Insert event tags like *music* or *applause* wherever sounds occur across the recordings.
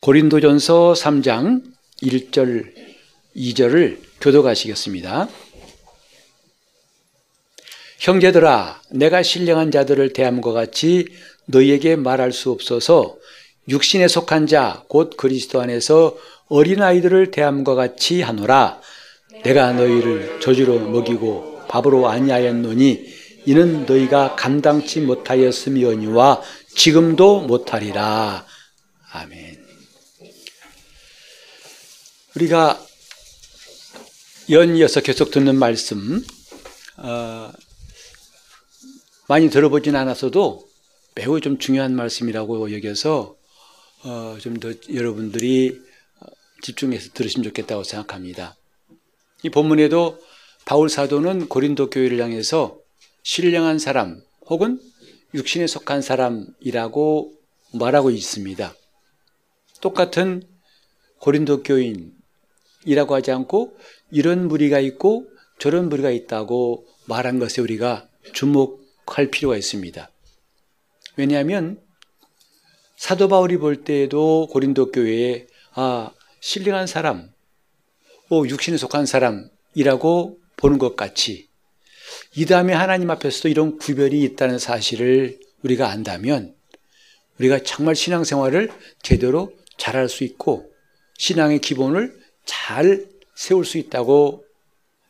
고린도전서 3장 1절 2절을 교도가시겠습니다. 형제들아 내가 신령한 자들을 대함과 같이 너희에게 말할 수 없어서 육신에 속한 자 곧 그리스도 안에서 어린아이들을 대함과 같이 하노라. 내가 너희를 저주로 먹이고 밥으로 아니하였노니 이는 너희가 감당치 못하였음이오니와 지금도 못하리라. 아멘 우리가 연이어서 계속 듣는 말씀 어, 많이 들어보진 않았어도 매우 좀 중요한 말씀이라고 여겨서 어, 좀 더 여러분들이 집중해서 들으시면 좋겠다고 생각합니다. 이 본문에도 바울 사도는 고린도 교회를 향해서 신령한 사람 혹은 육신에 속한 사람이라고 말하고 있습니다. 똑같은 고린도 교인 이라고 하지 않고 이런 무리가 있고 저런 무리가 있다고 말한 것에 우리가 주목할 필요가 있습니다. 왜냐하면 사도 바울이 볼 때에도 고린도 교회에 아 신령한 사람, 오 육신에 속한 사람이라고 보는 것 같이 이 다음에 하나님 앞에서도 이런 구별이 있다는 사실을 우리가 안다면 우리가 정말 신앙생활을 제대로 잘할 수 있고 신앙의 기본을 잘 세울 수 있다고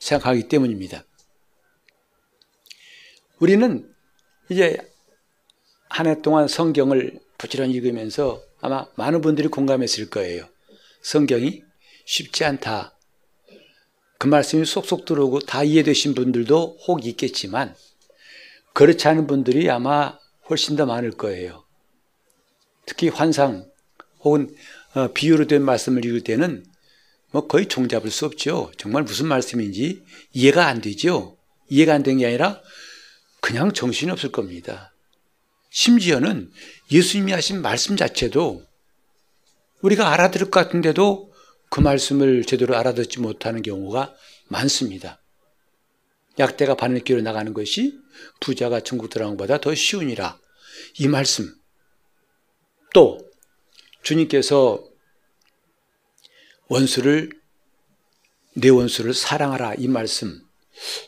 생각하기 때문입니다. 우리는 이제 한 해 동안 성경을 부지런히 읽으면서 아마 많은 분들이 공감했을 거예요. 성경이 쉽지 않다. 그 말씀이 쏙쏙 들어오고 다 이해되신 분들도 혹 있겠지만 그렇지 않은 분들이 아마 훨씬 더 많을 거예요. 특히 환상 혹은 어, 비유로 된 말씀을 읽을 때는 뭐 거의 종잡을 수 없죠. 정말 무슨 말씀인지 이해가 안 되죠. 이해가 안된게 아니라 그냥 정신이 없을 겁니다. 심지어는 예수님이 하신 말씀 자체도 우리가 알아들을 것 같은데도 그 말씀을 제대로 알아듣지 못하는 경우가 많습니다. 약대가 바늘 길로 나가는 것이 부자가 천국 들어간 것보다 더 쉬우니라. 이 말씀. 또 주님께서 원수를 내 원수를 사랑하라 이 말씀.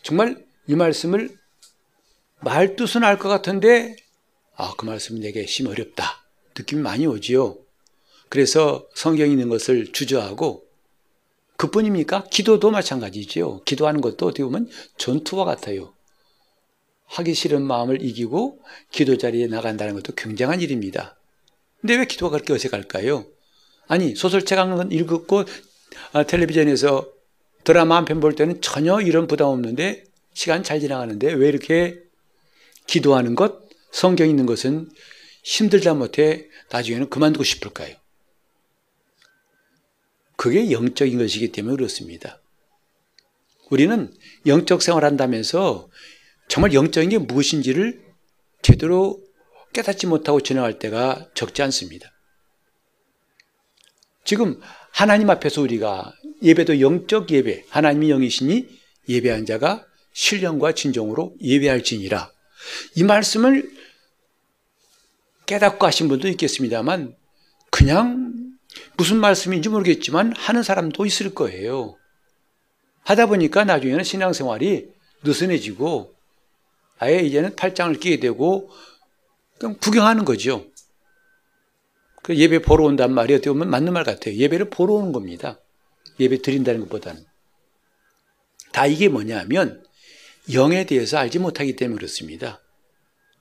정말 이 말씀을 말 뜻은 알 것 같은데 아, 그 말씀이 내게 심 어렵다. 느낌이 많이 오지요. 그래서 성경에 있는 것을 주저하고 그뿐입니까? 기도도 마찬가지죠. 기도하는 것도 어떻게 보면 전투와 같아요. 하기 싫은 마음을 이기고 기도 자리에 나간다는 것도 굉장한 일입니다. 근데 왜 기도가 그렇게 어색할까요? 아니, 소설책 한 권 읽었고, 아, 텔레비전에서 드라마 한 편 볼 때는 전혀 이런 부담 없는데, 시간 잘 지나가는데, 왜 이렇게 기도하는 것, 성경 있는 것은 힘들다 못해 나중에는 그만두고 싶을까요? 그게 영적인 것이기 때문에 그렇습니다. 우리는 영적 생활 한다면서 정말 영적인 게 무엇인지를 제대로 깨닫지 못하고 지나갈 때가 적지 않습니다. 지금 하나님 앞에서 우리가 예배도 영적 예배, 하나님이 영이시니 예배한 자가 신령과 진정으로 예배할지니라. 이 말씀을 깨닫고 하신 분도 있겠습니다만 그냥 무슨 말씀인지 모르겠지만 하는 사람도 있을 거예요. 하다 보니까 나중에는 신앙생활이 느슨해지고 아예 이제는 팔짱을 끼게 되고 그냥 구경하는 거죠. 그 예배 보러 온단 말이 어떻게 보면 맞는 말 같아요. 예배를 보러 오는 겁니다. 예배 드린다는 것보다는. 다 이게 뭐냐면 영에 대해서 알지 못하기 때문에 그렇습니다.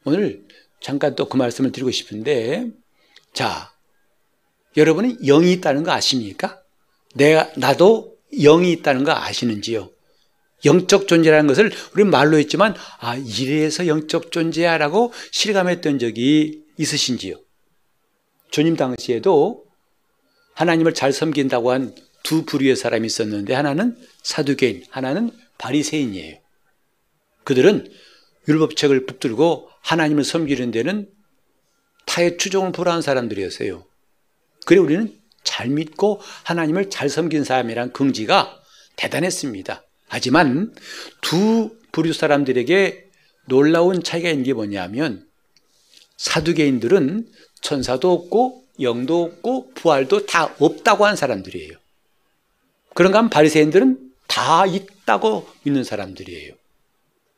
오늘 잠깐 또 그 말씀을 드리고 싶은데, 자, 여러분은 영이 있다는 거 아십니까? 내가, 나도 영이 있다는 거 아시는지요? 영적 존재라는 것을 우리 말로 했지만, 아, 이래서 영적 존재야 라고 실감했던 적이 있으신지요? 주님 당시에도 하나님을 잘 섬긴다고 한 두 부류의 사람이 있었는데, 하나는 사두개인, 하나는 바리새인이에요. 그들은 율법책을 붙들고 하나님을 섬기는 데는 타의 추종을 보라는 사람들이었어요. 그래 우리는 잘 믿고 하나님을 잘 섬긴 사람이란 긍지가 대단했습니다. 하지만 두 부류 사람들에게 놀라운 차이가 있는 게 뭐냐면 사두개인들은 천사도 없고 영도 없고 부활도 다 없다고 하는 사람들이에요. 그런가 하면 바리새인들은 다 있다고 믿는 사람들이에요.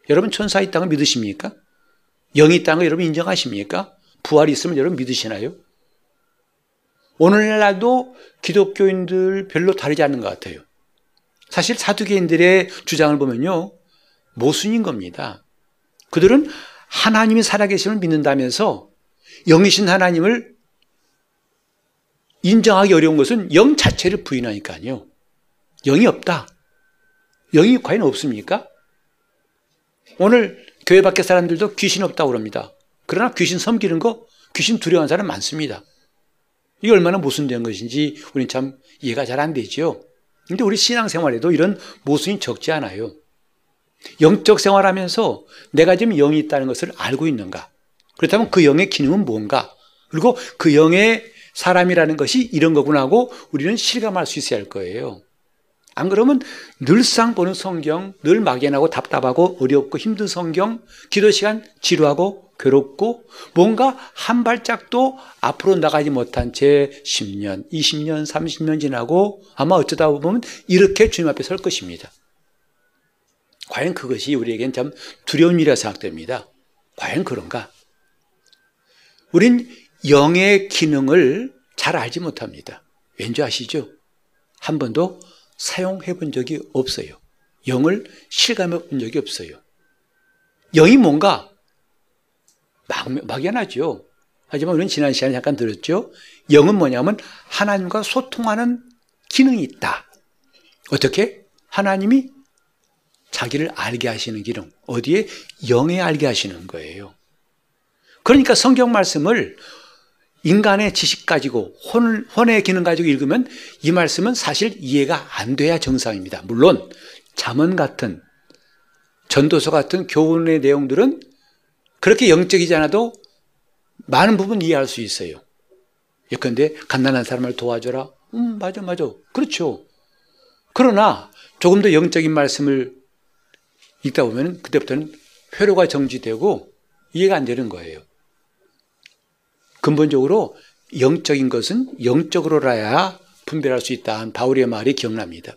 여러분 천사 있다는 걸 믿으십니까? 영이 있다는 걸 여러분 인정하십니까? 부활이 있으면 여러분 믿으시나요? 오늘날도 기독교인들 별로 다르지 않는 것 같아요. 사실 사두개인들의 주장을 보면요. 모순인 겁니다. 그들은 하나님이 살아계심을 믿는다면서 영이신 하나님을 인정하기 어려운 것은 영 자체를 부인하니까요. 영이 없다. 영이 과연 없습니까? 오늘 교회 밖의 사람들도 귀신 없다고 그럽니다. 그러나 귀신 섬기는 거, 귀신 두려워하는 사람 많습니다. 이게 얼마나 모순된 것인지 우리는 참 이해가 잘 안 되죠. 근데 우리 신앙생활에도 이런 모순이 적지 않아요. 영적 생활하면서 내가 지금 영이 있다는 것을 알고 있는가? 그렇다면 그 영의 기능은 뭔가? 그리고 그 영의 사람이라는 것이 이런 거구나 하고 우리는 실감할 수 있어야 할 거예요. 안 그러면 늘상 보는 성경, 늘 막연하고 답답하고 어렵고 힘든 성경, 기도 시간 지루하고 괴롭고 뭔가 한 발짝도 앞으로 나가지 못한 채 10년, 20년, 30년 지나고 아마 어쩌다 보면 이렇게 주님 앞에 설 것입니다. 과연 그것이 우리에겐 참 두려운 일이라 생각됩니다. 과연 그런가? 우린 영의 기능을 잘 알지 못합니다. 왠지 아시죠? 한 번도 사용해 본 적이 없어요. 영을 실감해 본 적이 없어요. 영이 뭔가 막, 막연하죠. 하지만 우리는 지난 시간에 잠깐 들었죠. 영은 뭐냐면 하나님과 소통하는 기능이 있다. 어떻게? 하나님이 자기를 알게 하시는 기능. 어디에? 영에 알게 하시는 거예요. 그러니까 성경 말씀을 인간의 지식 가지고 혼, 혼의 기능 가지고 읽으면 이 말씀은 사실 이해가 안 돼야 정상입니다. 물론 잠언 같은 전도서 같은 교훈의 내용들은 그렇게 영적이지 않아도 많은 부분 이해할 수 있어요. 예컨대 간단한 사람을 도와줘라. 음 맞아 맞아 그렇죠. 그러나 조금 더 영적인 말씀을 읽다 보면 그때부터는 회로가 정지되고 이해가 안 되는 거예요. 근본적으로 영적인 것은 영적으로라야 분별할 수 있다 한 바울의 말이 기억납니다.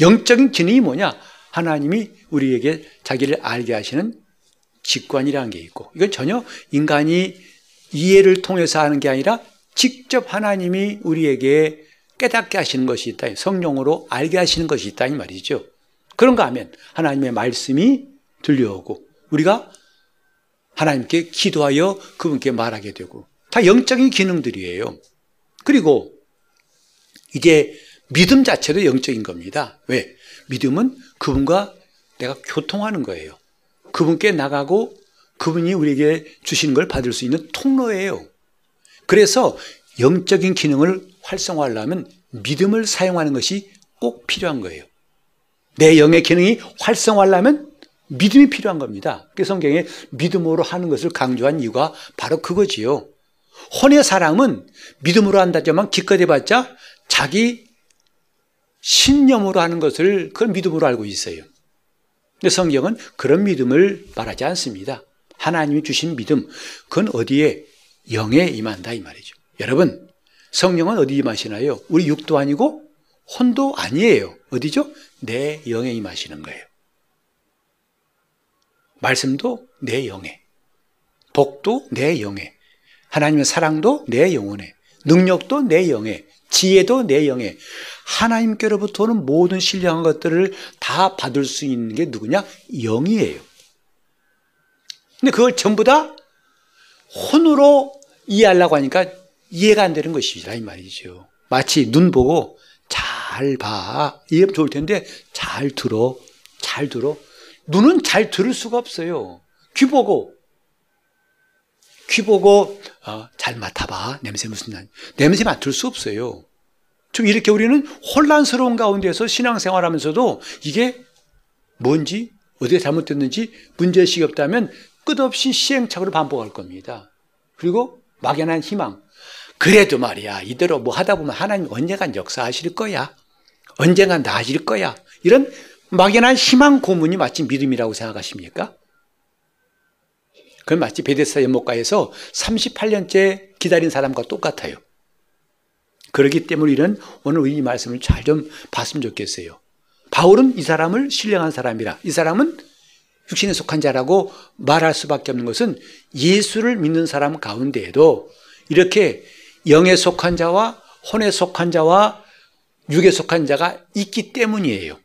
영적인 기능이 뭐냐? 하나님이 우리에게 자기를 알게 하시는 직관이라는 게 있고 이건 전혀 인간이 이해를 통해서 하는 게 아니라 직접 하나님이 우리에게 깨닫게 하시는 것이 있다. 성령으로 알게 하시는 것이 있다 이 말이죠. 그런가 하면 하나님의 말씀이 들려오고 우리가 하나님께 기도하여 그분께 말하게 되고 다 영적인 기능들이에요. 그리고 이제 믿음 자체도 영적인 겁니다. 왜? 믿음은 그분과 내가 교통하는 거예요. 그분께 나가고 그분이 우리에게 주시는 걸 받을 수 있는 통로예요. 그래서 영적인 기능을 활성화하려면 믿음을 사용하는 것이 꼭 필요한 거예요. 내 영의 기능이 활성화하려면 믿음이 필요한 겁니다. 그 성경에 믿음으로 하는 것을 강조한 이유가 바로 그거지요. 혼의 사람은 믿음으로 한다지만 기껏 해봤자 자기 신념으로 하는 것을 그걸 믿음으로 알고 있어요. 근데 성경은 그런 믿음을 말하지 않습니다. 하나님이 주신 믿음, 그건 어디에 영에 임한다 이 말이죠. 여러분, 성령은 어디 임하시나요? 우리 육도 아니고 혼도 아니에요. 어디죠? 내 영에 임하시는 거예요. 말씀도 내 영에, 복도 내 영에, 하나님의 사랑도 내 영혼에, 능력도 내 영에, 지혜도 내 영에, 하나님께로부터 는 모든 신령한 것들을 다 받을 수 있는 게 누구냐? 영이에요. 근데 그걸 전부 다 혼으로 이해하려고 하니까 이해가 안 되는 것이라 이 말이죠. 마치 눈 보고 잘 봐. 이해하면 좋을 텐데 잘 들어. 잘 들어. 눈은 잘 들을 수가 없어요. 귀 보고 귀 보고 어, 잘 맡아봐. 냄새 무슨 날 냄새 맡을 수 없어요. 좀 이렇게 우리는 혼란스러운 가운데서 신앙생활 하면서도 이게 뭔지 어디에 잘못됐는지 문제의식이 없다면 끝없이 시행착오를 반복할 겁니다. 그리고 막연한 희망. 그래도 말이야 이대로 뭐 하다 보면 하나님 언젠간 역사하실 거야. 언젠간 나아질 거야. 이런 막연한 희망 고문이 마치 믿음이라고 생각하십니까? 그건 마치 베데스다 연못가에서 38년째 기다린 사람과 똑같아요. 그렇기 때문에 우리는 오늘 이 말씀을 잘 좀 봤으면 좋겠어요. 바울은 이 사람을 신령한 사람이라 이 사람은 육신에 속한 자라고 말할 수밖에 없는 것은 예수를 믿는 사람 가운데에도 이렇게 영에 속한 자와 혼에 속한 자와 육에 속한 자가 있기 때문이에요.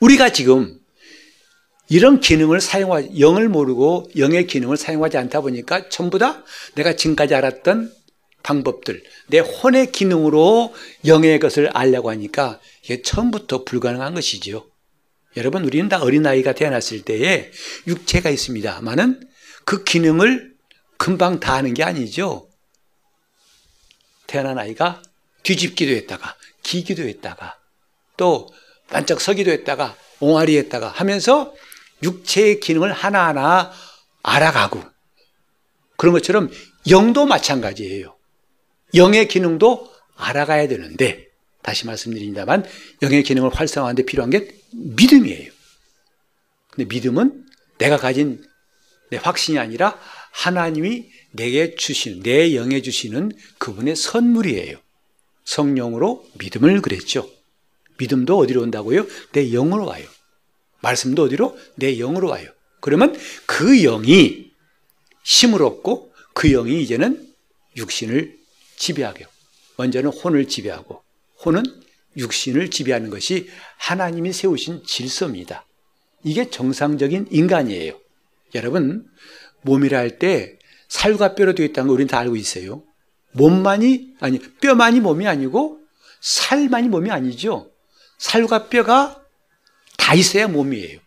우리가 지금 이런 기능을 사용하지, 영을 모르고 영의 기능을 사용하지 않다 보니까 전부 다 내가 지금까지 알았던 방법들, 내 혼의 기능으로 영의 것을 알려고 하니까 이게 처음부터 불가능한 것이지요. 여러분, 우리는 다 어린아이가 태어났을 때에 육체가 있습니다만은 그 기능을 금방 다 하는 게 아니죠. 태어난 아이가 뒤집기도 했다가, 기기도 했다가, 또 반짝 서기도 했다가, 옹알이 했다가 하면서 육체의 기능을 하나하나 알아가고 그런 것처럼 영도 마찬가지예요. 영의 기능도 알아가야 되는데 다시 말씀드립니다만 영의 기능을 활성화하는데 필요한 게 믿음이에요. 근데 믿음은 내가 가진 내 확신이 아니라 하나님이 내게 주시는 내 영에 주시는 그분의 선물이에요. 성령으로 믿음을 그랬죠. 믿음도 어디로 온다고요? 내 영으로 와요. 말씀도 어디로? 내 영으로 와요. 그러면 그 영이 힘을 얻고 그 영이 이제는 육신을 지배하게 먼저는 혼을 지배하고 혼은 육신을 지배하는 것이 하나님이 세우신 질서입니다. 이게 정상적인 인간이에요. 여러분 몸이라 할 때 살과 뼈로 되어 있다는 거 우리는 다 알고 있어요. 몸만이 아니 뼈만이 몸이 아니고 살만이 몸이 아니죠. 살과 뼈가 다 있어야 몸이에요.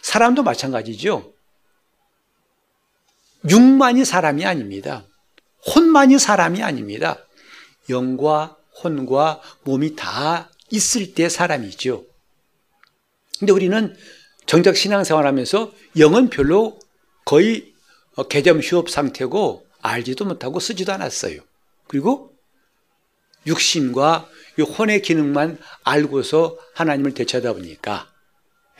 사람도 마찬가지죠. 육만이 사람이 아닙니다. 혼만이 사람이 아닙니다. 영과 혼과 몸이 다 있을 때 사람이죠. 근데 우리는 정작 신앙생활 하면서 영은 별로 거의 개점 휴업 상태고 알지도 못하고 쓰지도 않았어요. 그리고 육신과 혼의 기능만 알고서 하나님을 대처하다 보니까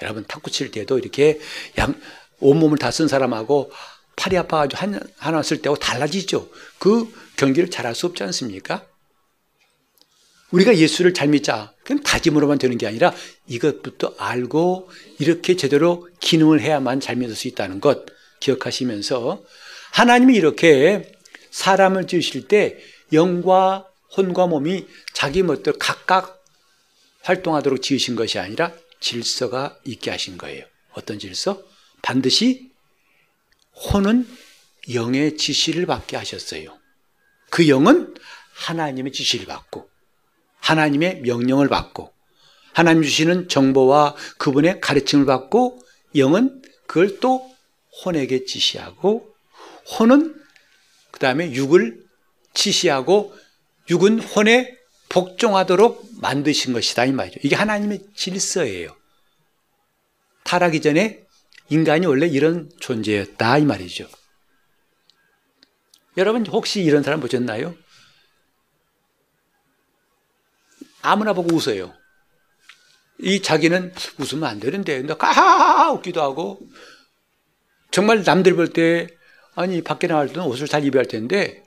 여러분 탁구 칠 때도 이렇게 양, 온몸을 다 쓴 사람하고 팔이 아파가지고 한, 하나 쓸 때하고 달라지죠. 그 경기를 잘할 수 없지 않습니까? 우리가 예수를 잘 믿자. 그냥 다짐으로만 되는 게 아니라 이것부터 알고 이렇게 제대로 기능을 해야만 잘 믿을 수 있다는 것 기억하시면서 하나님이 이렇게 사람을 지으실 때 영과 혼과 몸이 자기 멋대로 각각 활동하도록 지으신 것이 아니라 질서가 있게 하신 거예요. 어떤 질서? 반드시 혼은 영의 지시를 받게 하셨어요. 그 영은 하나님의 지시를 받고 하나님의 명령을 받고 하나님 주시는 정보와 그분의 가르침을 받고 영은 그걸 또 혼에게 지시하고 혼은 그 다음에 육을 지시하고 육은 혼에 복종하도록 만드신 것이다 이 말이죠. 이게 하나님의 질서예요. 타락이 전에 인간이 원래 이런 존재였다 이 말이죠. 여러분 혹시 이런 사람 보셨나요? 아무나 보고 웃어요. 이 자기는 웃으면 안 되는데, 까하하 웃기도 하고, 정말 남들 볼 때, 아니, 밖에 나갈 때는 옷을 잘 입어야 할 텐데,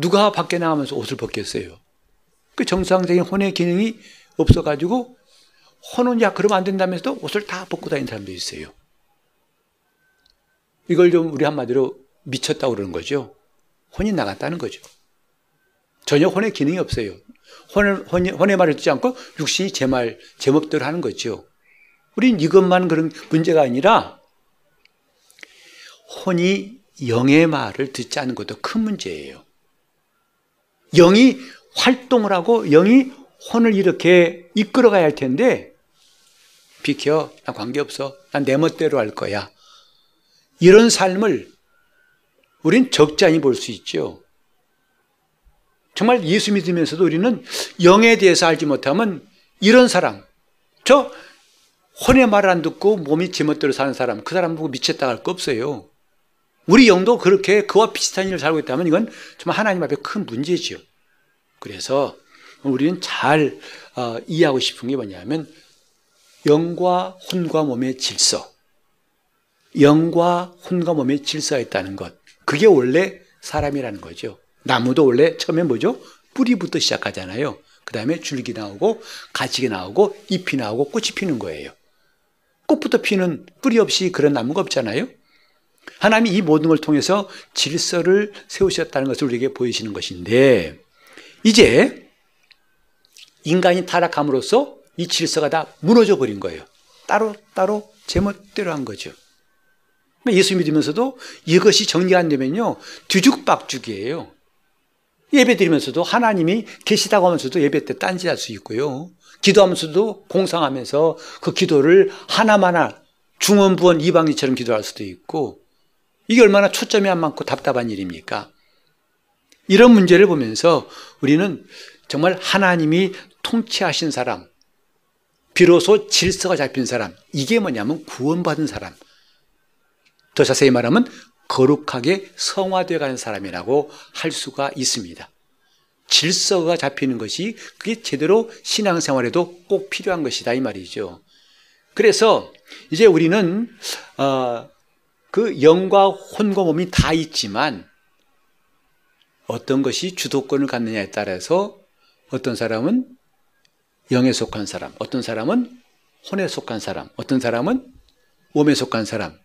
누가 밖에 나가면서 옷을 벗겠어요? 그 정상적인 혼의 기능이 없어가지고 혼은 야 그러면 안 된다면서도 옷을 다 벗고 다니는 사람도 있어요. 이걸 좀 우리 한마디로 미쳤다고 그러는 거죠. 혼이 나갔다는 거죠. 전혀 혼의 기능이 없어요. 혼의, 혼의, 혼의 말을 듣지 않고 육신이 제 말, 제멋대로 하는 거죠. 우린 이것만 그런 문제가 아니라 혼이 영의 말을 듣지 않는 것도 큰 문제예요. 영이 활동을 하고 영이 혼을 이렇게 이끌어가야 할 텐데 비켜. 나 관계없어. 난 내 멋대로 할 거야. 이런 삶을 우린 적잖이 볼 수 있죠. 정말 예수 믿으면서도 우리는 영에 대해서 알지 못하면 이런 사람 저 혼의 말을 안 듣고 몸이 제멋대로 사는 사람 그 사람 보고 미쳤다 할 거 없어요 우리 영도 그렇게 그와 비슷한 일을 살고 있다면 이건 정말 하나님 앞에 큰 문제지요 그래서 우리는 잘 어, 이해하고 싶은 게 뭐냐면 영과 혼과 몸의 질서, 영과 혼과 몸의 질서가 있다는 것. 그게 원래 사람이라는 거죠. 나무도 원래 처음에 뭐죠? 뿌리부터 시작하잖아요. 그 다음에 줄기 나오고 가지가 나오고 잎이 나오고 꽃이 피는 거예요. 꽃부터 피는 뿌리 없이 그런 나무가 없잖아요. 하나님이 이 모든 걸 통해서 질서를 세우셨다는 것을 우리에게 보이시는 것인데 이제 인간이 타락함으로써 이 질서가 다 무너져 버린 거예요. 따로 따로 제멋대로 한 거죠. 예수 믿으면서도 이것이 정리가 안 되면요 뒤죽박죽이에요. 예배 드리면서도 하나님이 계시다고 하면서도 예배 때 딴짓할 수 있고요. 기도하면서도 공상하면서 그 기도를 하나마나 중원부원 이방인처럼 기도할 수도 있고 이게 얼마나 초점이 안 많고 답답한 일입니까? 이런 문제를 보면서 우리는 정말 하나님이 통치하신 사람, 비로소 질서가 잡힌 사람, 이게 뭐냐면 구원받은 사람. 더 자세히 말하면 거룩하게 성화되어 가는 사람이라고 할 수가 있습니다. 질서가 잡히는 것이 그게 제대로 신앙생활에도 꼭 필요한 것이다 이 말이죠. 그래서 이제 우리는 어, 그 영과 혼과 몸이 다 있지만 어떤 것이 주도권을 갖느냐에 따라서 어떤 사람은 영에 속한 사람, 어떤 사람은 혼에 속한 사람, 어떤 사람은 몸에 속한 사람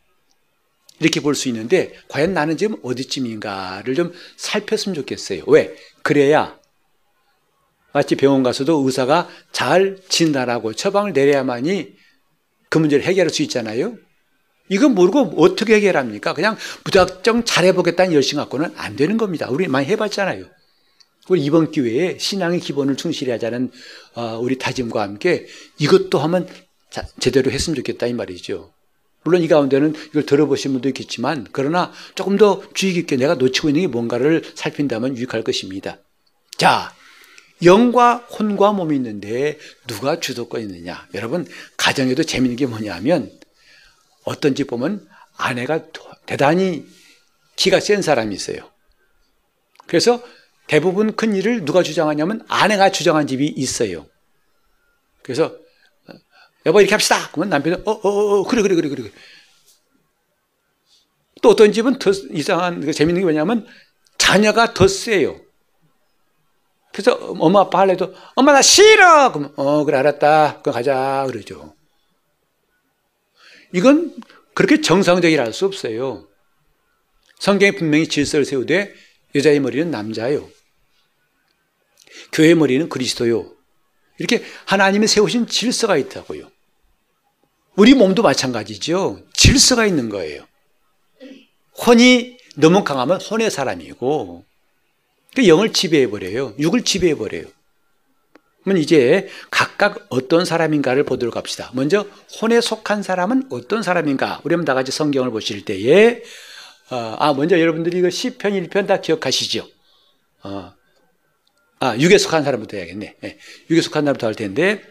이렇게 볼 수 있는데 과연 나는 지금 어디쯤인가를 좀 살폈으면 좋겠어요. 왜? 그래야 마치 병원 가서도 의사가 잘 진단하고 처방을 내려야만이 그 문제를 해결할 수 있잖아요. 이건 모르고 어떻게 해결합니까? 그냥 무작정 잘해보겠다는 열심 갖고는 안 되는 겁니다. 우리 많이 해봤잖아요. 우리 이번 기회에 신앙의 기본을 충실히 하자는 어, 우리 다짐과 함께 이것도 하면 제대로 했으면 좋겠다 이 말이죠. 물론 이 가운데는 이걸 들어보신 분도 있겠지만 그러나 조금 더 주의 깊게 내가 놓치고 있는 게 뭔가를 살핀다면 유익할 것입니다. 자, 영과 혼과 몸이 있는데 누가 주도권 있느냐? 여러분 가정에도 재밌는 게 뭐냐면 어떤 집 보면 아내가 대단히 기가 센 사람이 있어요. 그래서 대부분 큰 일을 누가 주장하냐면 아내가 주장한 집이 있어요. 그래서 여보 이렇게 합시다. 그러면 남편은 어어어 어, 어, 그래 그래 그래 그래. 또 어떤 집은 더 이상한 그 재밌는 게 뭐냐면 자녀가 더 세요. 그래서 엄마 아빠 할래도 엄마 나 싫어. 그럼 어 그래 알았다. 그럼 가자 그러죠. 이건 그렇게 정상적이라 할 수 없어요. 성경에 분명히 질서를 세우되 여자의 머리는 남자요. 교회의 머리는 그리스도요. 이렇게 하나님이 세우신 질서가 있다고요. 우리 몸도 마찬가지죠. 질서가 있는 거예요. 혼이 너무 강하면 혼의 사람이고, 그 영을 지배해버려요. 육을 지배해버려요. 그러면 이제 각각 어떤 사람인가를 보도록 합시다. 먼저 혼에 속한 사람은 어떤 사람인가? 우리 한번 다 같이 성경을 보실 때에 어, 아 먼저 여러분들이 이거 시편 1편 다 기억하시죠? 어, 아 육에 속한 사람부터 해야겠네. 네, 육에 속한 사람부터 할 텐데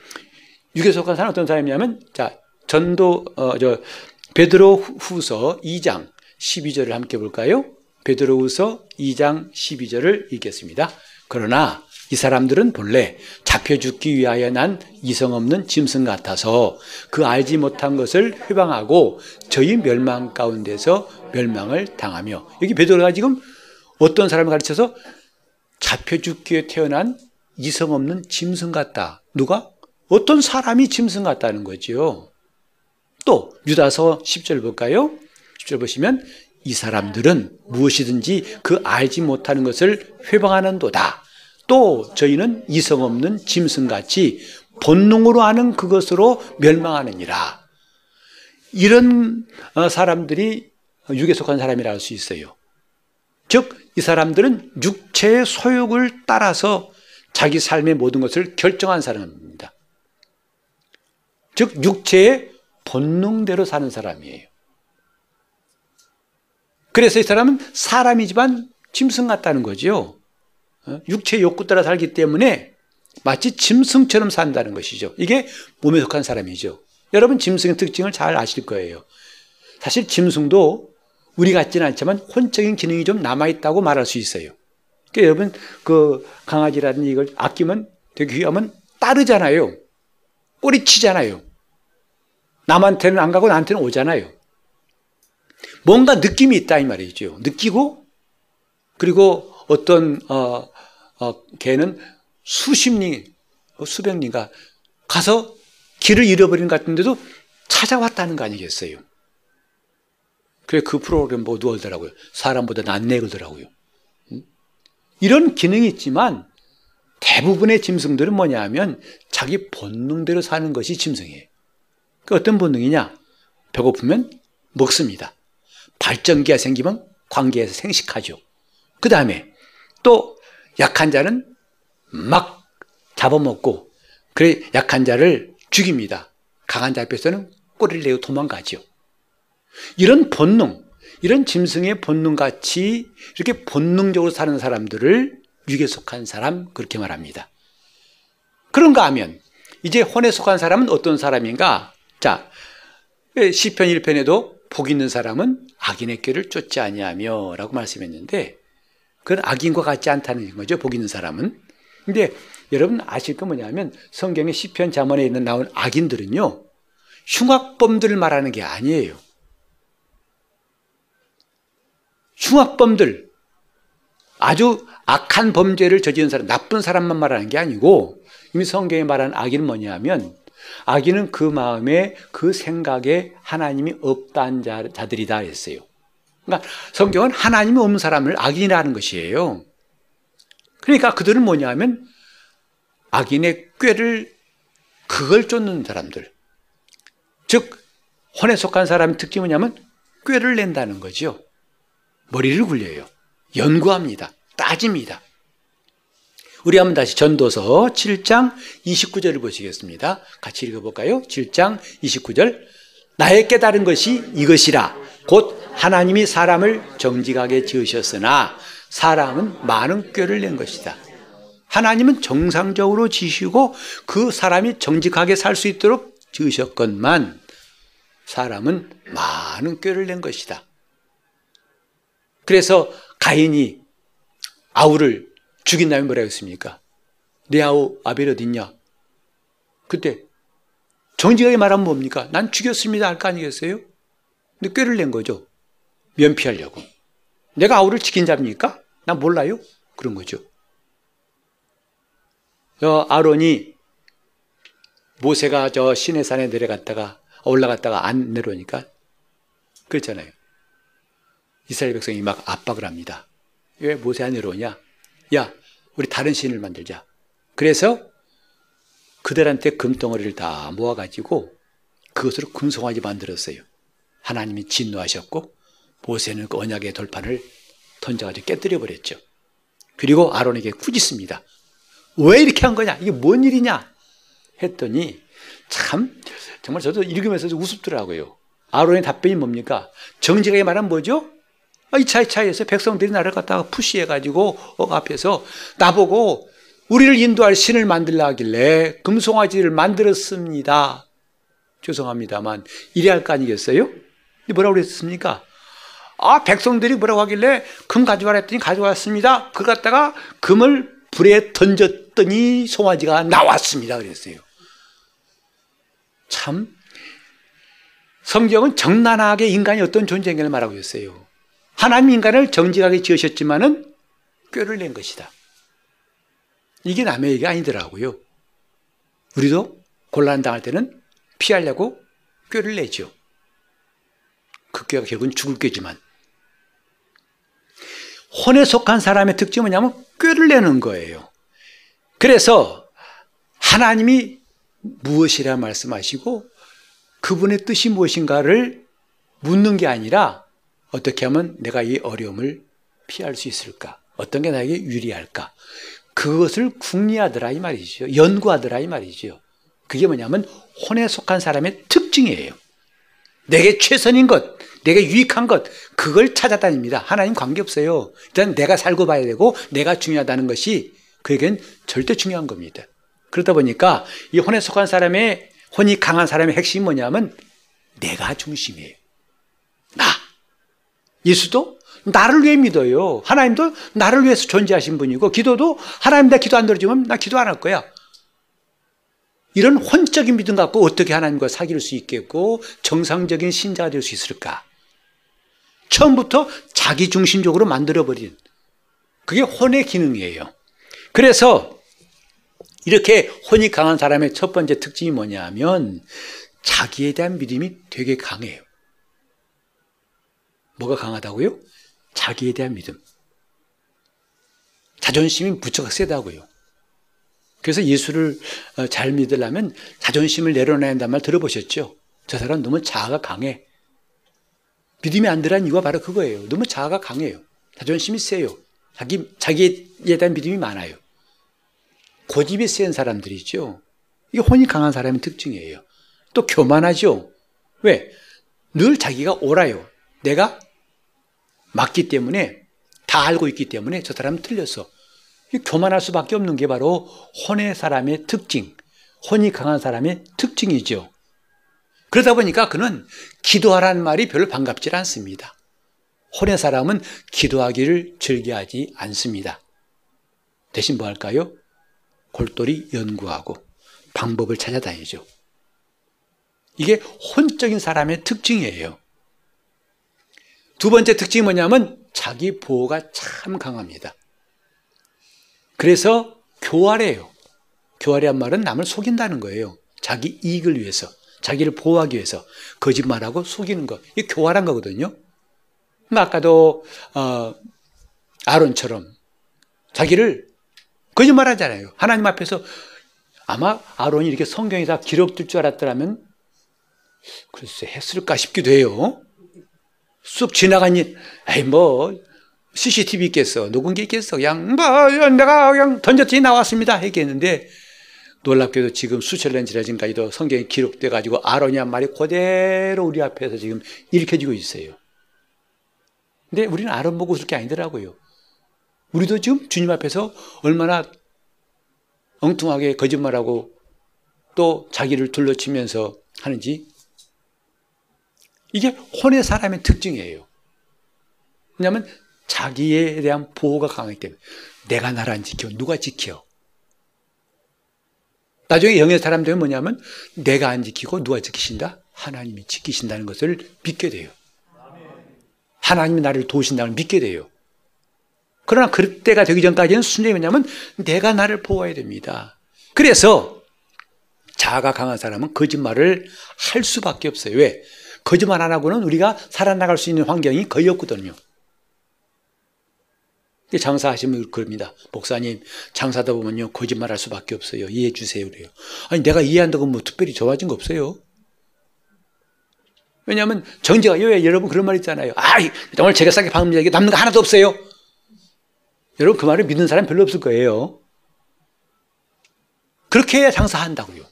육에 속한 사람 어떤 사람이냐면 자 전도 어, 저 베드로 후서 2장 12절을 함께 볼까요? 베드로 후서 2장 12절을 읽겠습니다. 그러나 이 사람들은 본래 잡혀 죽기 위하여 난 이성 없는 짐승 같아서 그 알지 못한 것을 회방하고 저희 멸망 가운데서 멸망을 당하며 여기 베드로가 지금 어떤 사람을 가르쳐서 잡혀 죽기에 태어난 이성 없는 짐승 같다. 누가? 어떤 사람이 짐승 같다는 거죠. 또 유다서 10절 볼까요? 10절 보시면 이 사람들은 무엇이든지 그 알지 못하는 것을 회방하는도다. 또 저희는 이성 없는 짐승같이 본능으로 하는 그것으로 멸망하느니라. 이런 어, 사람들이 육에 속한 사람이라 할 수 있어요. 즉, 이 사람들은 육체의 소욕을 따라서 자기 삶의 모든 것을 결정한 사람입니다. 즉, 육체의 본능대로 사는 사람이에요. 그래서 이 사람은 사람이지만 짐승 같다는. 어? 육체 욕구 따라 살기 때문에 마치 짐승처럼 산다는 것이죠. 이게 몸에 속한 사람이죠. 여러분 짐승의 특징을 잘 아실 거예요. 사실 짐승도 우리 같지는 않지만 혼적인 기능이 좀 남아있다고 말할 수 있어요. 그러니까 여러분 그 강아지라든지 이걸 아끼면 되게 귀하면 따르잖아요. 꼬리치잖아요. 남한테는 안 가고 나한테는 오잖아요. 뭔가 느낌이 있다 이 말이죠. 느끼고 그리고 어떤 어, 어, 개는 수십 리, 뭐 수백 리가 가서 길을 잃어버린 것 같은데도 찾아왔다는 거 아니겠어요? 그래 그 프로그램 모두 얼더라고요. 사람보다 낫네 그러더라고요. 이런 기능이 있지만 대부분의 짐승들은 뭐냐 하면 자기 본능대로 사는 것이 짐승이에요. 그 어떤 본능이냐? 배고프면 먹습니다. 발전기가 생기면 관계에서 생식하죠. 그 다음에 또 약한 자는 막 잡아먹고 그래 약한 자를 죽입니다. 강한 자 앞에서는 꼬리를 내고 도망가죠. 이런 본능, 이런 짐승의 본능같이 이렇게 본능적으로 사는 사람들을 육에 속한 사람 그렇게 말합니다. 그런가 하면 이제 혼에 속한 사람은 어떤 사람인가? 자, 시편 1편에도 복 있는 사람은 악인의 꾀를 쫓지 아니하며 라고 말씀했는데 그건 악인과 같지 않다는 거죠. 복 있는 사람은. 근데 여러분 아실 거 뭐냐면 성경의 시편 자문에 있는 나온 악인들은요. 흉악범들을 말하는 게 아니에요. 흉악범들 아주 악한 범죄를 저지른 사람, 나쁜 사람만 말하는 게 아니고 이미 성경에 말하는 악인은 뭐냐면 악인은 그 마음에 그 생각에 하나님이 없다는 자들이다 했어요. 그러니까 성경은 하나님이 없는 사람을 악인이라는 것이에요. 그러니까 그들은 뭐냐면 악인의 꾀를 그걸 쫓는 사람들. 즉 혼에 속한 사람의 특징이 뭐냐면 꾀를 낸다는 거죠. 머리를 굴려요. 연구합니다. 따집니다. 우리 한번 다시 전도서 7장 29절을 보시겠습니다. 같이 읽어볼까요? 7장 29절. 나의 깨달은 것이 이것이라. 곧 하나님이 사람을 정직하게 지으셨으나 사람은 많은 꾀를 낸 것이다. 하나님은 정상적으로 지시고 그 사람이 정직하게 살 수 있도록 지으셨건만 사람은 많은 꾀를 낸 것이다. 그래서 가인이 아우를 죽인 다음에 뭐라 했습니까? 내 아우 아벨 어딨냐? 그때 정직하게 말하면 뭡니까? 난 죽였습니다 할 거 아니겠어요? 근데 꾀를 낸 거죠. 면피하려고. 내가 아우를 지킨 자입니까? 난 몰라요? 그런 거죠. 저 아론이 모세가 저 시내산에 내려갔다가 올라갔다가 안 내려오니까 그렇잖아요. 이스라엘 백성이 막 압박을 합니다. 왜 모세 안 내려오냐? 야, 우리 다른 신을 만들자. 그래서 그들한테 금덩어리를 다 모아가지고 그것으로 금송아지 만들었어요. 하나님이 진노하셨고 모세는 그 언약의 돌판을 던져가지고 깨뜨려 버렸죠. 그리고 아론에게 꾸짖습니다. 왜 이렇게 한 거냐? 이게 뭔 일이냐? 했더니 참 정말 저도 읽으면서 우습더라고요. 아론의 답변이 뭡니까? 정직하게 말하면 뭐죠? 아, 이 차 이 차이에서 백성들이 나를 갖다가 푸시해가지고 어, 앞에서 나보고 우리를 인도할 신을 만들라 하길래 금송아지를 만들었습니다. 죄송합니다만 이래 할거 아니겠어요? 뭐라고 그랬습니까? 아 백성들이 뭐라고 하길래 금 가져와라 했더니 가져왔습니다. 그 갖다가 금을 불에 던졌더니 송아지가 나왔습니다. 그랬어요. 참 성경은 정난하게 인간이 어떤 존재인가를 말하고 있어요. 하나님 인간을 정직하게 지으셨지만은 꾀를 낸 것이다. 이게 남의 얘기 아니더라고요. 우리도 곤란 당할 때는 피하려고 꾀를 내죠. 그 꾀가 결국은 죽을 꾀지만. 혼에 속한 사람의 특징은 뭐냐면 꾀를 내는 거예요. 그래서 하나님이 무엇이라 말씀하시고 그분의 뜻이 무엇인가를 묻는 게 아니라 어떻게 하면 내가 이 어려움을 피할 수 있을까? 어떤 게 나에게 유리할까? 그것을 궁리하더라 이 말이죠. 연구하더라 이 말이죠. 그게 뭐냐면 혼에 속한 사람의 특징이에요. 내게 최선인 것, 내게 유익한 것, 그걸 찾아다닙니다. 하나님 관계없어요. 일단 내가 살고 봐야 되고 내가 중요하다는 것이 그에겐 절대 중요한 겁니다. 그러다 보니까 이 혼에 속한 사람의 혼이 강한 사람의 핵심이 뭐냐면 내가 중심이에요. 나. 예수도 나를 위해 믿어요. 하나님도 나를 위해서 존재하신 분이고 기도도 하나님 내 기도 안 들어주면 나 기도 안 할 거야. 이런 혼적인 믿음 갖고 어떻게 하나님과 사귈 수 있겠고 정상적인 신자가 될 수 있을까? 처음부터 자기 중심적으로 만들어버린 그게 혼의 기능이에요. 그래서 이렇게 혼이 강한 사람의 첫 번째 특징이 뭐냐 하면 자기에 대한 믿음이 되게 강해요. 뭐가 강하다고요? 자기에 대한 믿음. 자존심이 무척 세다고요. 그래서 예수를 어, 잘 믿으려면 자존심을 내려놔야 한다는 말 들어보셨죠? 저 사람 너무 자아가 강해. 믿음이 안 들어간 이유가 바로 그거예요. 너무 자아가 강해요. 자존심이 세요. 자기, 자기에 대한 믿음이 많아요. 고집이 센 사람들이죠. 이게 혼이 강한 사람의 특징이에요. 또 교만하죠. 왜? 늘 자기가 옳아요. 내가 맞기 때문에 다 알고 있기 때문에 저 사람은 틀렸어. 교만할 수밖에 없는 게 바로 혼의 사람의 특징, 혼이 강한 사람의 특징이죠. 그러다 보니까 그는 기도하라는 말이 별로 반갑지 않습니다. 혼의 사람은 기도하기를 즐겨하지 않습니다. 대신 뭐 할까요? 골똘히 연구하고 방법을 찾아다니죠. 이게 혼적인 사람의 특징이에요. 두 번째 특징이 뭐냐면 자기 보호가 참 강합니다. 그래서 교활해요. 교활이란 말은 남을 속인다는 거예요. 자기 이익을 위해서. 자기를 보호하기 위해서 거짓말하고 속이는 거. 이게 교활한 거거든요. 아까도 어, 아론처럼 자기를 거짓말하잖아요. 하나님 앞에서 아마 아론이 이렇게 성경에 다 기록될 줄 알았더라면 글쎄 했을까 싶기도 해요. 쑥 지나간 일, 에이 뭐 CCTV 있겠어, 게 있겠어, 그냥 뭐 내가 그냥 던졌더니 나왔습니다 했겠는데 놀랍게도 지금 수천 년 지나지까지도 성경에 기록돼 가지고 아론이 한 말이 그대로 우리 앞에서 지금 일으켜지고 있어요. 근데 우리는 아론 보고 웃을 게 아니더라고요. 우리도 지금 주님 앞에서 얼마나 엉뚱하게 거짓말하고 또 자기를 둘러치면서 하는지 이게 혼의 사람의 특징이에요. 왜냐하면 자기에 대한 보호가 강하기 때문에 내가 나를 안 지켜 누가 지켜 나중에 영의 사람들은 뭐냐면 내가 안 지키고 누가 지키신다? 하나님이 지키신다는 것을 믿게 돼요. 하나님이 나를 도우신다는 믿게 돼요. 그러나 그때가 되기 전까지는 순전히 뭐냐면 내가 나를 보호해야 됩니다. 그래서 자아가 강한 사람은 거짓말을 할 수밖에 없어요. 왜? 거짓말 안 하고는 우리가 살아나갈 수 있는 환경이 거의 없거든요. 장사하시면 그럽니다. 목사님, 장사다 보면요, 거짓말 할 수밖에 없어요. 이해해 주세요. 그래요. 아니, 내가 이해한다고 뭐 특별히 좋아진 거 없어요. 왜냐하면 정제가, 왜 여러분 그런 말 있잖아요. 아, 정말 제가 싸게 방금 얘기 남는 거 하나도 없어요. 여러분 그 말을 믿는 사람 별로 없을 거예요. 그렇게 장사한다고요.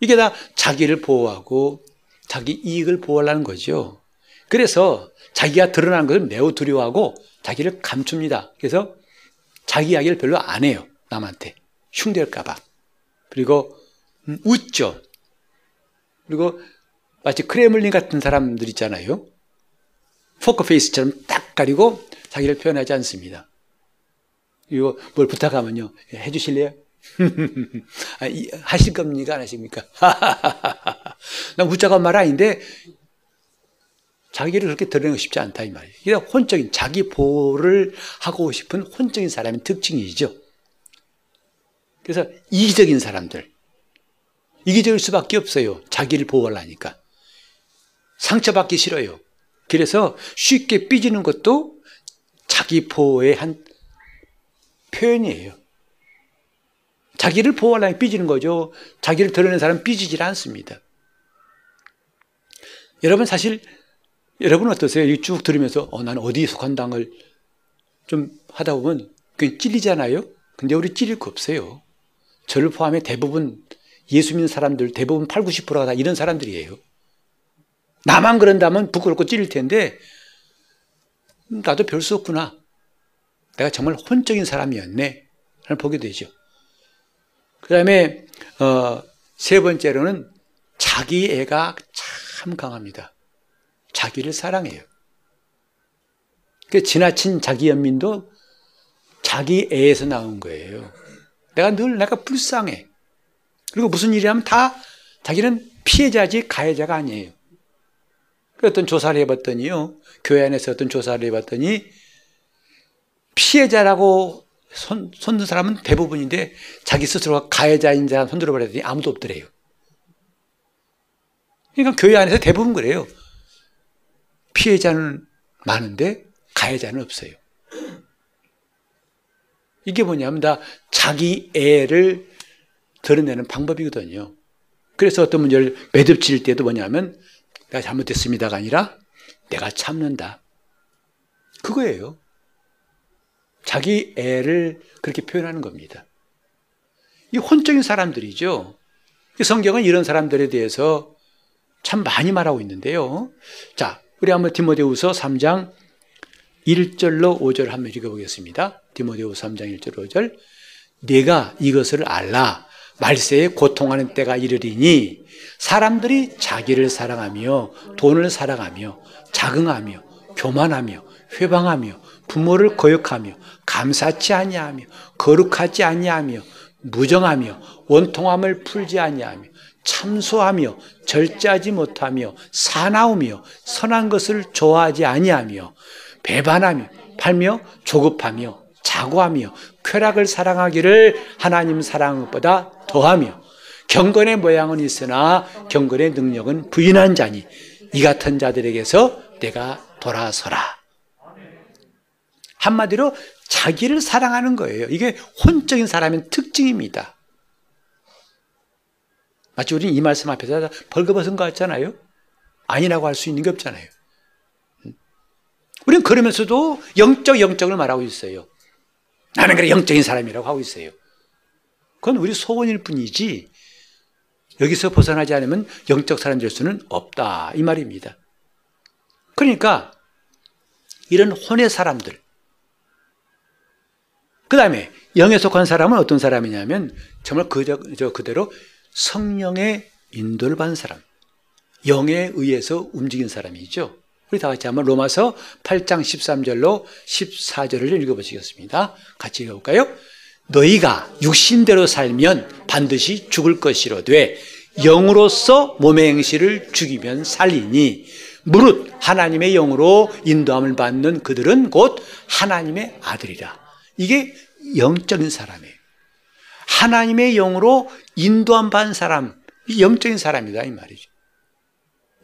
이게 다 자기를 보호하고 자기 이익을 보호하려는 거죠. 그래서 자기가 드러나는 것을 매우 두려워하고 자기를 감춥니다. 그래서 자기 이야기를 별로 안 해요. 남한테. 흉될까봐. 그리고 음, 웃죠. 그리고 마치 크레물린 같은 사람들 있잖아요. 포커페이스처럼 딱 가리고 자기를 표현하지 않습니다. 이거 뭘 부탁하면요. 해주실래요? *laughs* 아, 하실 겁니까? 안 하십니까? *laughs* 난 웃자고 말 아닌데 자기를 그렇게 드러내고 싶지 않다 이 말이에요. 이게 혼적인 자기 보호를 하고 싶은 혼적인 사람의 특징이죠. 그래서 이기적인 사람들 이기적일 수밖에 없어요. 자기를 보호하려니까 상처받기 싫어요. 그래서 쉽게 삐지는 것도 자기 보호의 한 표현이에요. 자기를 보호하려면 삐지는 거죠. 자기를 드러낸 사람은 삐지질 않습니다. 여러분 사실 여러분 어떠세요? 쭉 들으면서 어, 나는 어디에 속한다는 걸좀 하다 보면 그냥 찔리잖아요. 근데 우리 찔릴 거 없어요. 저를 포함해 대부분 예수 믿는 사람들 대부분 8, 90%가 다 이런 사람들이에요. 나만 그런다면 부끄럽고 찔릴 텐데 나도 별 수 없구나. 내가 정말 혼적인 사람이었네. 라는 보게 되죠. 그 다음에 어, 세 번째로는 자기 애가 참 강합니다. 자기를 사랑해요. 그 지나친 자기 연민도 자기 애에서 나온 거예요. 내가 늘 내가 불쌍해. 그리고 무슨 일이 하면 다 자기는 피해자지 가해자가 아니에요. 그 어떤 조사를 해봤더니요. 교회 안에서 어떤 조사를 해봤더니 피해자라고 손, 손든 사람은 대부분인데 자기 스스로가 가해자인 사람 손들어 버렸더니 아무도 없더래요. 그러니까 교회 안에서 대부분 그래요. 피해자는 많은데 가해자는 없어요. 이게 뭐냐면 다 자기 애를 드러내는 방법이거든요. 그래서 어떤 문제를 매듭질 때도 뭐냐면 내가 잘못했습니다가 아니라 내가 참는다. 그거예요. 자기 애를 그렇게 표현하는 겁니다. 이 혼적인 사람들이죠. 성경은 이런 사람들에 대해서 참 많이 말하고 있는데요. 자, 우리 한번 디모데후서 3장 1절로 5절 한번 읽어보겠습니다. 디모데후서 3장 1절 5절 내가 이것을 알라 말세에 고통하는 때가 이르리니 사람들이 자기를 사랑하며 돈을 사랑하며 자긍하며 교만하며 회방하며 부모를 거역하며 감사치 아니하며 거룩하지 아니하며 무정하며 원통함을 풀지 아니하며 참소하며 절제하지 못하며 사나우며 선한 것을 좋아하지 아니하며 배반하며 팔며 조급하며 자고하며 쾌락을 사랑하기를 하나님 사랑보다 더하며 경건의 모양은 있으나 경건의 능력은 부인한 자니 이 같은 자들에게서 내가 돌아서라. 한마디로 자기를 사랑하는 거예요. 이게 혼적인 사람의 특징입니다. 마치 우리는 이 말씀 앞에서 벌거벗은 것 같잖아요. 아니라고 할 수 있는 게 없잖아요. 우리는 그러면서도 영적 영적을 말하고 있어요. 나는 그래 영적인 사람이라고 하고 있어요. 그건 우리 소원일 뿐이지 여기서 벗어나지 않으면 영적 사람 될 수는 없다 이 말입니다. 그러니까 이런 혼의 사람들 그 다음에 영에 속한 사람은 어떤 사람이냐면 정말 그, 저, 저 그대로 성령의 인도를 받은 사람 영에 의해서 움직인 사람이죠. 우리 다 같이 한번 로마서 8장 13절로 14절을 읽어보시겠습니다. 같이 읽어볼까요? 너희가 육신대로 살면 반드시 죽을 것이로되 영으로서 몸의 행실을 죽이면 살리니 무릇 하나님의 영으로 인도함을 받는 그들은 곧 하나님의 아들이라. 이게 영적인 사람이에요. 하나님의 영으로 인도함 받은 사람, 영적인 사람이다 이 말이죠.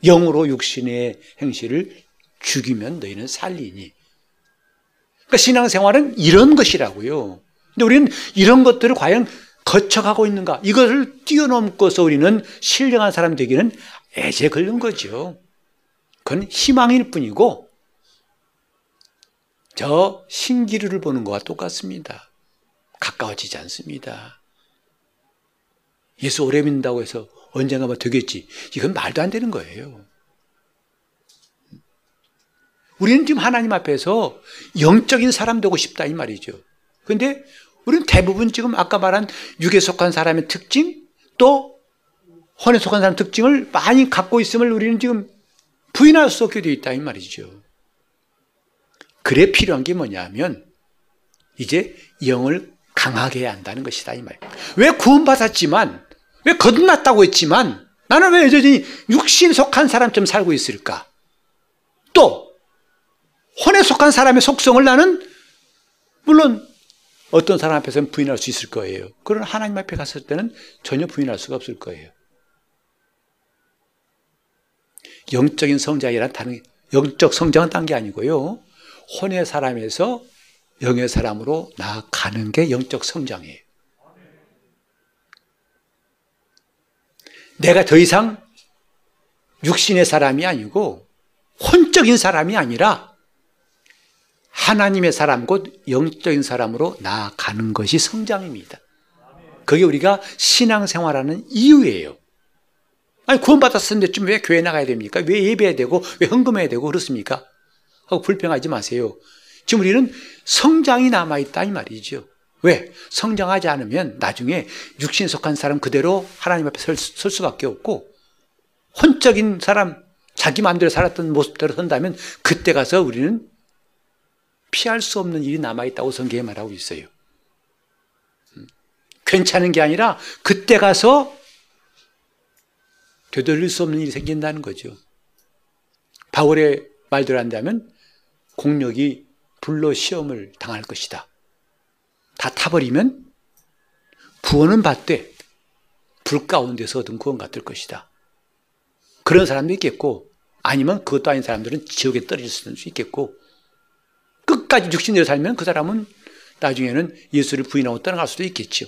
영으로 육신의 행실을 죽이면 너희는 살리니. 그러니까 신앙생활은 이런 것이라고요. 근데 우리는 이런 것들을 과연 거쳐가고 있는가? 이것을 뛰어넘고서 우리는 신령한 사람 되기는 애제 걸린 거죠. 그건 희망일 뿐이고, 저 신기루를 보는 것과 똑같습니다. 가까워지지 않습니다. 예수 오래 믿는다고 해서 언젠가 뭐 되겠지. 이건 말도 안 되는 거예요. 우리는 지금 하나님 앞에서 영적인 사람 되고 싶다 이 말이죠. 그런데 우리는 대부분 지금 아까 말한 육에 속한 사람의 특징 또 혼에 속한 사람 특징을 많이 갖고 있음을 우리는 지금 부인할 수 없게 되어 있다 이 말이죠. 그래 필요한 게 뭐냐면 이제 영을 강하게 해야 한다는 것이다 이 말이에요. 왜 구원받았지만 왜 거듭났다고 했지만 나는 왜 여전히 육신 속한 사람처럼 살고 있을까? 또 혼에 속한 사람의 속성을 나는 물론 어떤 사람 앞에서는 부인할 수 있을 거예요. 그러나 하나님 앞에 갔을 때는 전혀 부인할 수가 없을 거예요. 영적인 성장이란 다른 영적 성장은 딴 게 아니고요. 혼의 사람에서 영의 사람으로 나아가는 게 영적 성장이에요. 내가 더 이상 육신의 사람이 아니고 혼적인 사람이 아니라 하나님의 사람, 곧 영적인 사람으로 나아가는 것이 성장입니다. 그게 우리가 신앙생활하는 이유예요. 아니, 구원받았는데 좀 왜 교회 나가야 됩니까? 왜 예배해야 되고, 왜 헌금해야 되고, 그렇습니까? 하고 불평하지 마세요. 지금 우리는 성장이 남아있다, 이 말이죠. 왜? 성장하지 않으면 나중에 육신 속한 사람 그대로 하나님 앞에 설, 설 수밖에 없고, 혼적인 사람, 자기 마음대로 살았던 모습대로 선다면, 그때 가서 우리는 피할 수 없는 일이 남아있다고 성경에 말하고 있어요. 음. 괜찮은 게 아니라, 그때 가서 되돌릴 수 없는 일이 생긴다는 거죠. 바울의 말대로 한다면, 공력이 불로 시험을 당할 것이다. 다 타버리면 구원은 받되 불 가운데서 얻은 구원 같을 것이다. 그런 사람도 있겠고 아니면 그것도 아닌 사람들은 지옥에 떨어질 수도 있겠고 끝까지 육신대로 살면 그 사람은 나중에는 예수를 부인하고 떠나갈 수도 있겠죠.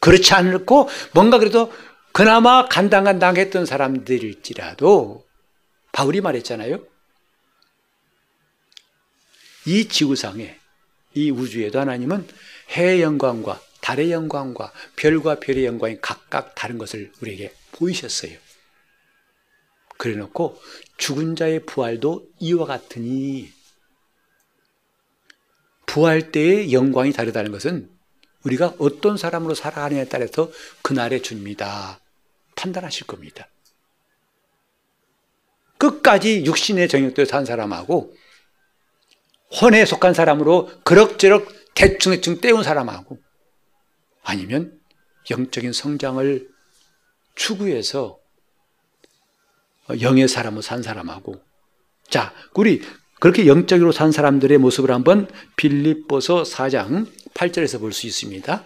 그렇지 않고 뭔가 그래도 그나마 간당간당 했던 사람들일지라도 바울이 말했잖아요. 이 지구상에 이 우주에도 하나님은 해의 영광과 달의 영광과 별과 별의 영광이 각각 다른 것을 우리에게 보이셨어요. 그래 놓고 죽은 자의 부활도 이와 같으니 부활 때의 영광이 다르다는 것은 우리가 어떤 사람으로 살아가느냐에 따라서 그날의 주님이다 판단하실 겁니다. 끝까지 육신의 정욕대로 산 사람하고 혼에 속한 사람으로 그럭저럭 대충대충 때운 사람하고 아니면 영적인 성장을 추구해서 영의 사람으로 산 사람하고 자 우리 그렇게 영적으로 산 사람들의 모습을 한번 빌립보서 4장 8절에서 볼 수 있습니다.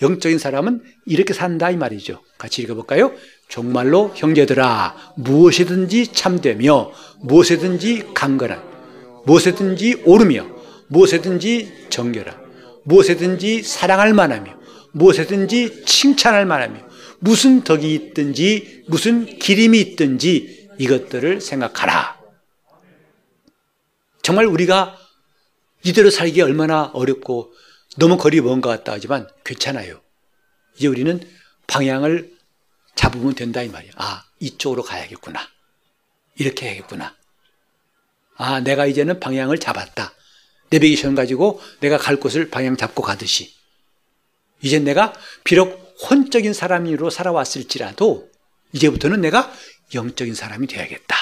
영적인 사람은 이렇게 산다 이 말이죠. 같이 읽어볼까요? 정말로 형제들아 무엇이든지 참되며 무엇이든지 강건한 무엇이든지 오르며 무엇이든지 정결한 무엇이든지 사랑할 만하며 무엇이든지 칭찬할 만하며 무슨 덕이 있든지 무슨 기림이 있든지 이것들을 생각하라. 정말 우리가 이대로 살기 얼마나 어렵고 너무 거리 먼 것 같다 하지만 괜찮아요. 이제 우리는 방향을 잡으면 된다 이 말이야. 아, 이쪽으로 가야겠구나. 이렇게 해야겠구나. 아, 내가 이제는 방향을 잡았다. 내비게이션 가지고 내가 갈 곳을 방향 잡고 가듯이. 이제 내가 비록 혼적인 사람으로 살아왔을지라도 이제부터는 내가 영적인 사람이 되어야겠다.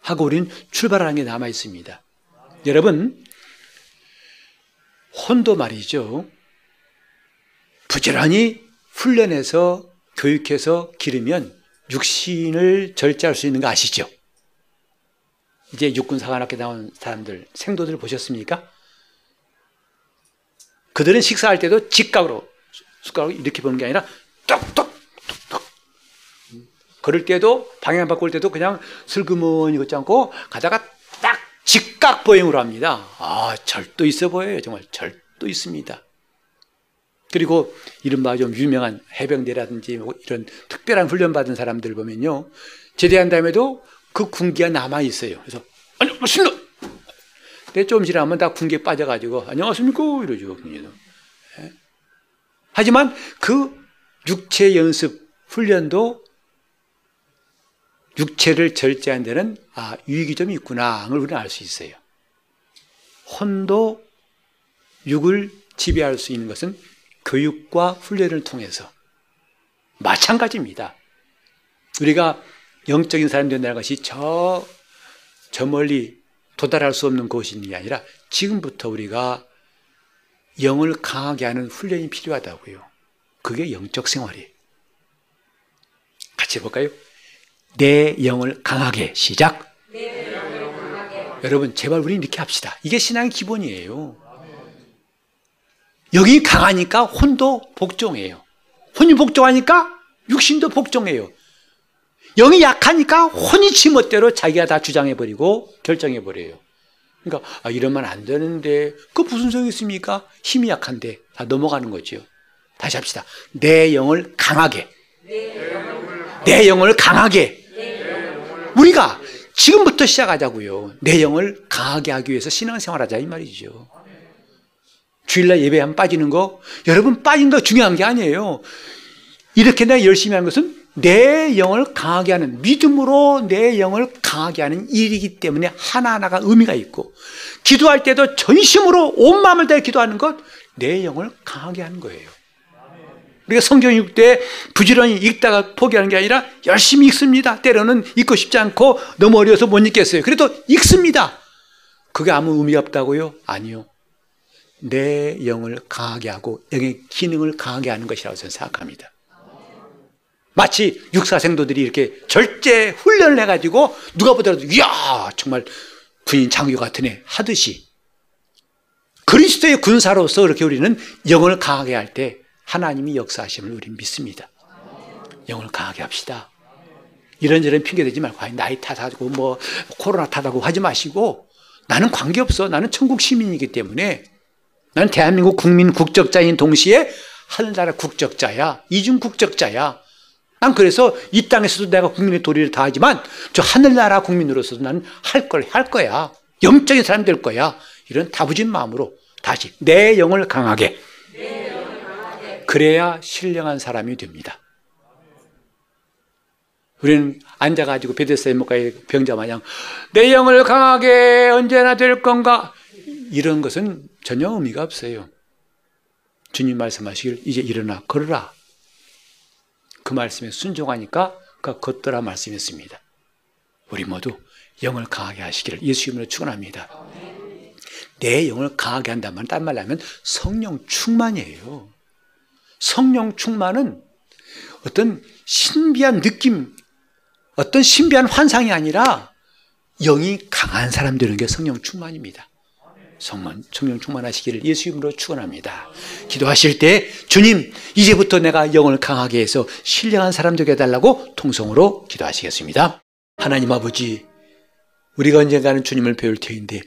하고 우리는 출발하는 게 남아 있습니다. 여러분, 혼도 말이죠. 부지런히 훈련해서 교육해서 기르면 육신을 절제할 수 있는 거 아시죠? 이제 육군 사관학교 나온 사람들, 생도들 보셨습니까? 그들은 식사할 때도 직각으로 숟가락을 이렇게 보는 게 아니라 똑똑 똑똑 걸을 때도 방향 바꿀 때도 그냥 슬그머니 걷지 않고 가다가 딱 직각 보행으로 합니다. 아 절도 있어 보여요. 정말 절도 있습니다. 그리고 이른바 좀 유명한 해병대라든지 뭐 이런 특별한 훈련 받은 사람들 보면요. 제대한 다음에도 그 군기가 남아 있어요. 그래서 아니 신라. 근데 좀 지나면 다 군기에 빠져가지고 안녕하십니까 이러죠. 예? 하지만 그 육체 연습 훈련도 육체를 절제한 데는 아 유익이 좀 있구나 를 우리는 알 수 있어요. 혼도 육을 지배할 수 있는 것은 교육과 훈련을 통해서 마찬가지입니다. 우리가 영적인 사람이 된다는 것이 저, 저 멀리 도달할 수 없는 게 아니라 지금부터 우리가 영을 강하게 하는 훈련이 필요하다고요. 그게 영적 생활이에요. 같이 해볼까요? 내 영을 강하게 시작. 여러분 제발 우리 이렇게 합시다. 이게 신앙의 기본이에요. 영이 강하니까 혼도 복종해요. 혼이 복종하니까 육신도 복종해요. 영이 약하니까 혼이 지멋대로 자기가 다 주장해버리고 결정해버려요. 그러니까 아, 이러면 안 되는데 그 무슨 소용이 있습니까? 힘이 약한데 다 넘어가는 거죠. 다시 합시다. 내 영을 강하게. 내 영을 강하게. 우리가 지금부터 시작하자고요. 내 영을 강하게 하기 위해서 신앙생활하자 이 말이죠. 주일날 예배 한 빠지는 거 여러분 빠진 거 중요한 게 아니에요. 이렇게 내가 열심히 하는 것은 내 영을 강하게 하는 믿음으로 내 영을 강하게 하는 일이기 때문에 하나하나가 의미가 있고 기도할 때도 전심으로 온 마음을 다해 기도하는 것 내 영을 강하게 하는 거예요. 우리가 성경 읽을 때 부지런히 읽다가 포기하는 게 아니라 열심히 읽습니다. 때로는 읽고 싶지 않고 너무 어려워서 못 읽겠어요. 그래도 읽습니다. 그게 아무 의미 없다고요? 아니요. 내 영을 강하게 하고 영의 기능을 강하게 하는 것이라고 저는 생각합니다. 마치 육사생도들이 이렇게 절제 훈련을 해가지고 누가 보더라도 이야 정말 군인 장교 같은 애 하듯이 그리스도의 군사로서 그렇게 우리는 영을 강하게 할 때 하나님이 역사하심을 우리는 믿습니다. 영을 강하게 합시다. 이런저런 핑계 대지 말고 나이 탓하고 뭐 코로나 탓하고 하지 마시고 나는 관계없어. 나는 천국 시민이기 때문에 나는 대한민국 국민 국적자인 동시에 하늘나라 국적자야. 이중 국적자야. 난 그래서 이 땅에서도 내가 국민의 도리를 다하지만 저 하늘나라 국민으로서도 나는 할 걸 할 거야. 영적인 사람 될 거야. 이런 다부진 마음으로 다시 내 영을 강하게. 그래야 신령한 사람이 됩니다. 우리는 앉아가지고 베데스다 목가의 병자 마냥 내 영을 강하게 언제나 될 건가 이런 것은 전혀 의미가 없어요. 주님 말씀하시길 이제 일어나 걸어라. 그 말씀에 순종하니까 그 걷더라 말씀했습니다. 우리 모두 영을 강하게 하시기를 예수 이름으로 축원합니다. 내 영을 강하게 한다면 딴 말로 하면 성령 충만이에요. 성령 충만은 어떤 신비한 느낌, 어떤 신비한 환상이 아니라 영이 강한 사람 되는 게 성령 충만입니다. 성만, 성령 충만하시기를 예수 이름으로 축원합니다. 기도하실 때 주님 이제부터 내가 영을 강하게 해서 신령한 사람 되게 해달라고 통성으로 기도하시겠습니다. 하나님 아버지 우리가 언젠가는 주님을 배울 터인데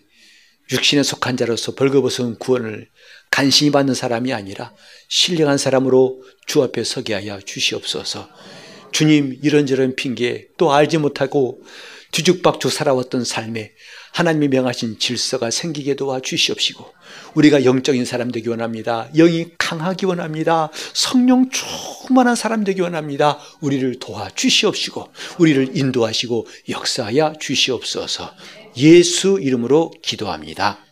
육신에 속한 자로서 벌거벗은 구원을 간신히 받는 사람이 아니라 신령한 사람으로 주 앞에 서게 하여 주시옵소서. 주님 이런저런 핑계 또 알지 못하고 뒤죽박죽 살아왔던 삶에 하나님이 명하신 질서가 생기게 도와 주시옵시고 우리가 영적인 사람 되기 원합니다. 영이 강하기 원합니다. 성령 충만한 사람 되기 원합니다. 우리를 도와 주시옵시고 우리를 인도하시고 역사하여 주시옵소서. 예수 이름으로 기도합니다.